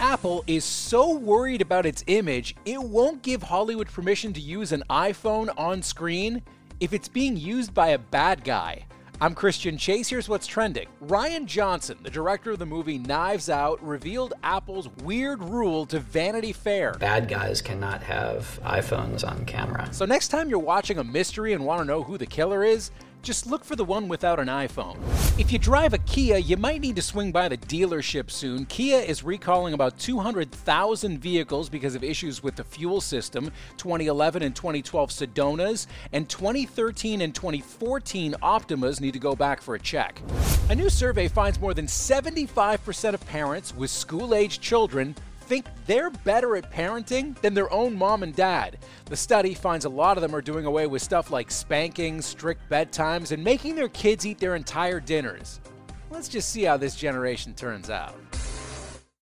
Apple is so worried about its image, it won't give Hollywood permission to use an iPhone on screen if it's being used by a bad guy. I'm Christian Chase. Here's what's trending. Rian Johnson, the director of the movie Knives Out, revealed Apple's weird rule to Vanity Fair. Bad guys cannot have iPhones on camera. So, next time you're watching a mystery and want to know who the killer is, just look for the one without an iPhone. If you drive a Kia, you might need to swing by the dealership soon. Kia is recalling about 200,000 vehicles because of issues with the fuel system 2011 and 2012 Sedonas, and 2013 and 2014 Optimas need to go back for a check. A new survey finds more than 75% of parents with school age children think they're better at parenting than their own mom and dad. The study finds a lot of them are doing away with stuff like spanking, strict bedtimes, and making their kids eat their entire dinners. Let's just see how this generation turns out.